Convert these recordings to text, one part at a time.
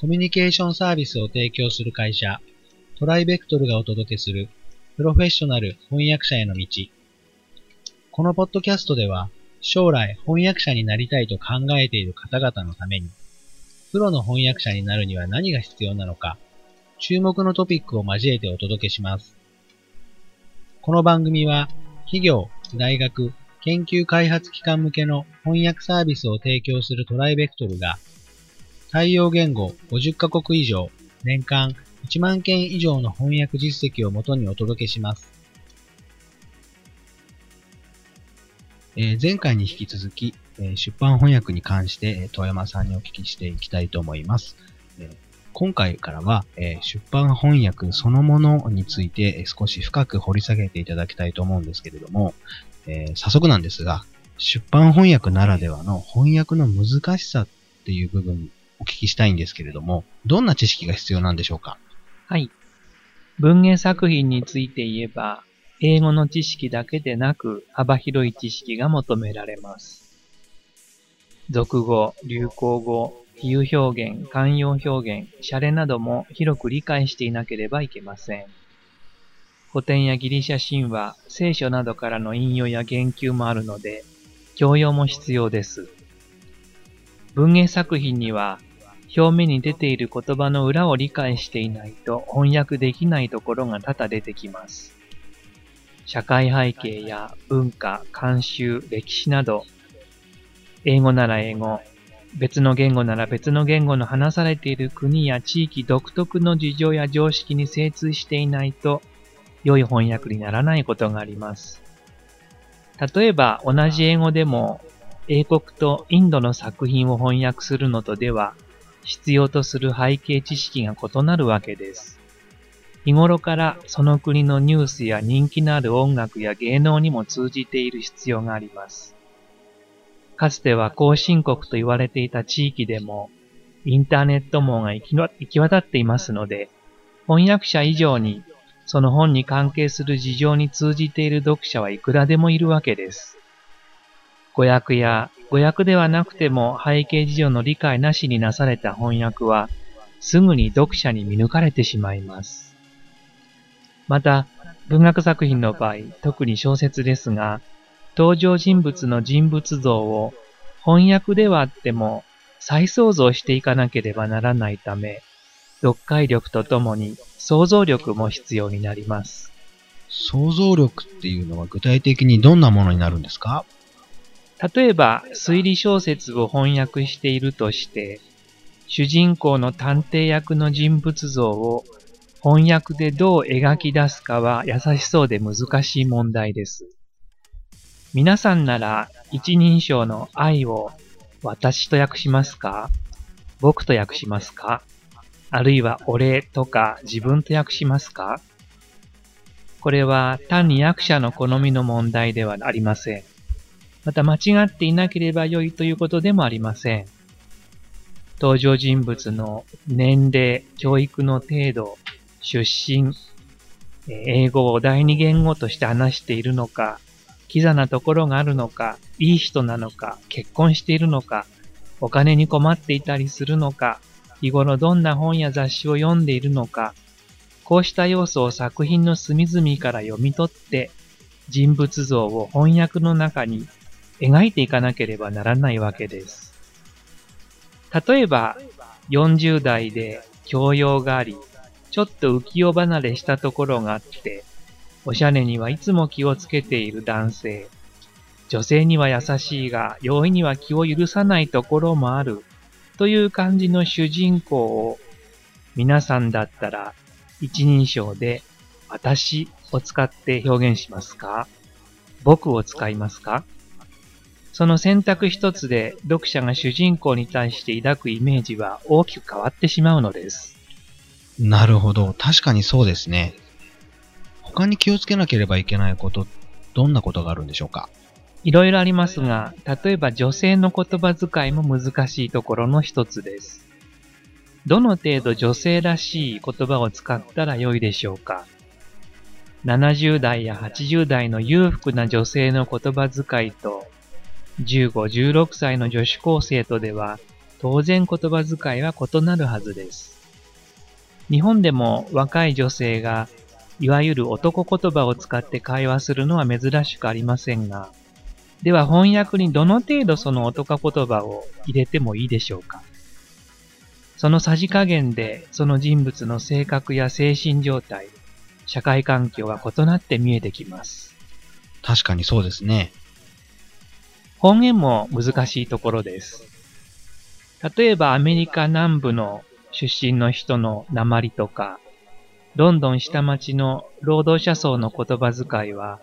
コミュニケーションサービスを提供する会社、トライベクトルがお届けするプロフェッショナル翻訳者への道。このポッドキャストでは、将来翻訳者になりたいと考えている方々のために、プロの翻訳者になるには何が必要なのか、注目のトピックを交えてお届けします。この番組は、企業、大学、研究開発機関向けの翻訳サービスを提供するトライベクトルが、対応言語50カ国以上、年間1万件以上の翻訳実績をもとにお届けします。えー、前回に引き続き、えー、出版翻訳に関して、えー、遠山さんにお聞きしていきたいと思います。え今回からは、え出版翻訳そのものについてえ少し深く掘り下げていただきたいと思うんですけれども、え早速なんですが、出版翻訳ならではの翻訳の難しさっていう部分お聞きしたいんですけれども、どんな知識が必要なんでしょうか？はい。文芸作品について言えば、英語の知識だけでなく幅広い知識が求められます。俗語、流行語、比喩表現、慣用表現、シャレなども広く理解していなければいけません。古典やギリシャ神話、聖書などからの引用や言及もあるので、教養も必要です。文芸作品には表面に出ている言葉の裏を理解していないと翻訳できないところが多々出てきます。社会背景や文化、慣習、歴史など、英語なら英語、別の言語なら別の言語の話されている国や地域独特の事情や常識に精通していないと、良い翻訳にならないことがあります。例えば同じ英語でも、英国とインドの作品を翻訳するのとでは、必要とする背景知識が異なるわけです。日頃からその国のニュースや人気のある音楽や芸能にも通じている必要があります。かつては後進国と言われていた地域でも、インターネット網が行き渡っていますので、翻訳者以上にその本に関係する事情に通じている読者はいくらでもいるわけです。語訳や語訳ではなくても背景事情の理解なしになされた翻訳は、すぐに読者に見抜かれてしまいます。また、文学作品の場合、特に小説ですが、登場人物の人物像を翻訳ではあっても再創造していかなければならないため、読解力とともに想像力も必要になります。想像力っていうのは具体的にどんなものになるんですか？例えば推理小説を翻訳しているとして、主人公の探偵役の人物像を翻訳でどう描き出すかは優しそうで難しい問題です。皆さんなら一人称の愛を私と訳しますか？僕と訳しますか？あるいは俺とか自分と訳しますか？これは単に役者の好みの問題ではありません。また間違っていなければ良いということでもありません。登場人物の年齢、教育の程度、出身、英語を第二言語として話しているのか、キザなところがあるのか、いい人なのか、結婚しているのか、お金に困っていたりするのか、日頃どんな本や雑誌を読んでいるのか、こうした要素を作品の隅々から読み取って、人物像を翻訳の中に描いていかなければならないわけです。例えば、40代で教養があり、ちょっと浮世離れしたところがあって、おしゃれにはいつも気をつけている男性。女性には優しいが、容易には気を許さないところもある。という感じの主人公を、皆さんだったら、一人称で、私を使って表現しますか？僕を使いますか？その選択一つで読者が主人公に対して抱くイメージは大きく変わってしまうのです。なるほど。確かにそうですね。他に気をつけなければいけないこと、どんなことがあるんでしょうか？いろいろありますが、例えば女性の言葉遣いも難しいところの一つです。どの程度女性らしい言葉を使ったらよいでしょうか？70代や80代の裕福な女性の言葉遣いと15、16歳の女子高生とでは当然言葉遣いは異なるはずです。日本でも若い女性がいわゆる男言葉を使って会話するのは珍しくありませんが、では翻訳にどの程度その男言葉を入れてもいいでしょうかそのさじ加減でその人物の性格や精神状態、社会環境は異なって見えてきます。確かにそうですね。方言も難しいところです。例えばアメリカ南部の出身の人の鉛とか、ロンドン下町の労働者層の言葉遣いは、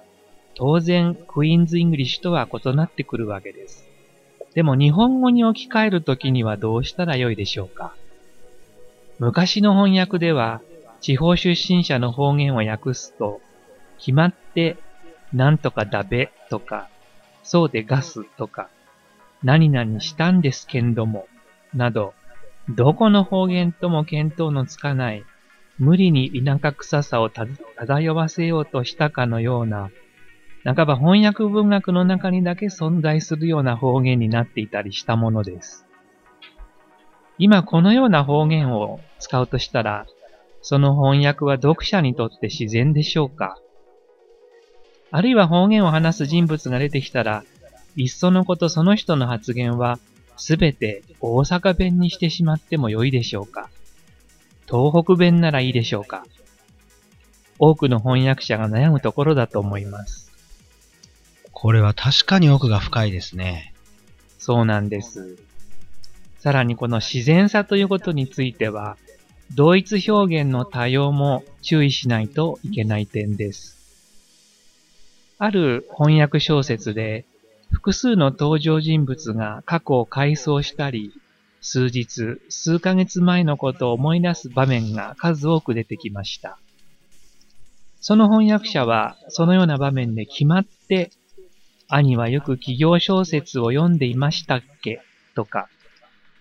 当然クイーンズ・イングリッシュとは異なってくるわけです。でも日本語に置き換えるときにはどうしたらよいでしょうか？昔の翻訳では、地方出身者の方言を訳すと、決まって、なんとかだべとか、そうでガスとか、何々したんですけんども、など、どこの方言とも見当のつかない、無理に田舎臭さを漂わせようとしたかのような、半ば翻訳文学の中にだけ存在するような方言になっていたりしたものです。今このような方言を使うとしたら、その翻訳は読者にとって自然でしょうか？あるいは方言を話す人物が出てきたら、いっそのことその人の発言はすべて大阪弁にしてしまっても良いでしょうか東北弁ならいいでしょうか多くの翻訳者が悩むところだと思います。これは確かに奥が深いですね。そうなんです。さらにこの自然さということについては、同一表現の多様も注意しないといけない点です。ある翻訳小説で、複数の登場人物が過去を回想したり、数日、数ヶ月前のことを思い出す場面が数多く出てきました。その翻訳者は、そのような場面で決まって、兄はよく企業小説を読んでいましたっけ？とか、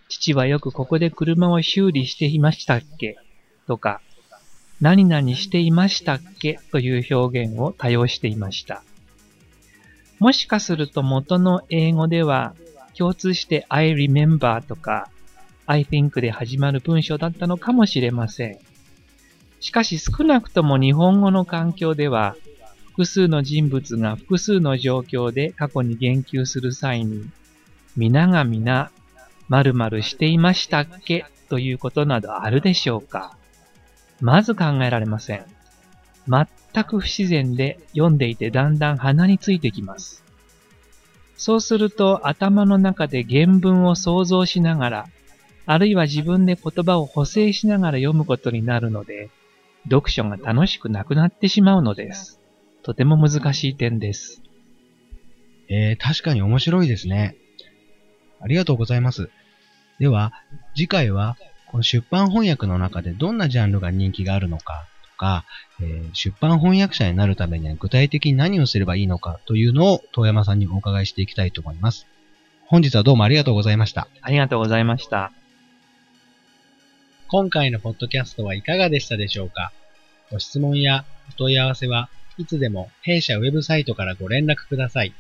父はよくここで車を修理していましたっけ？とか、何々していましたっけ？という表現を多用していました。もしかすると元の英語では共通して I remember とか I think で始まる文章だったのかもしれません。しかし少なくとも日本語の環境では複数の人物が複数の状況で過去に言及する際に皆が皆〇〇していましたっけ？ということなどあるでしょうか？まず考えられません。全く不自然で読んでいてだんだん鼻についてきます。そうすると頭の中で原文を想像しながら、あるいは自分で言葉を補正しながら読むことになるので、読書が楽しくなくなってしまうのです。とても難しい点です。えー、確かに面白いですね。ありがとうございます。では、次回は、この出版翻訳の中でどんなジャンルが人気があるのか、か、えー、出版翻訳者になるためには具体的に何をすればいいのかというのを遠山さんにお伺いしていきたいと思います。本日はどうもありがとうございました。ありがとうございました。今回のポッドキャストはいかがでしたでしょうか？ご質問やお問い合わせはいつでも弊社ウェブサイトからご連絡ください。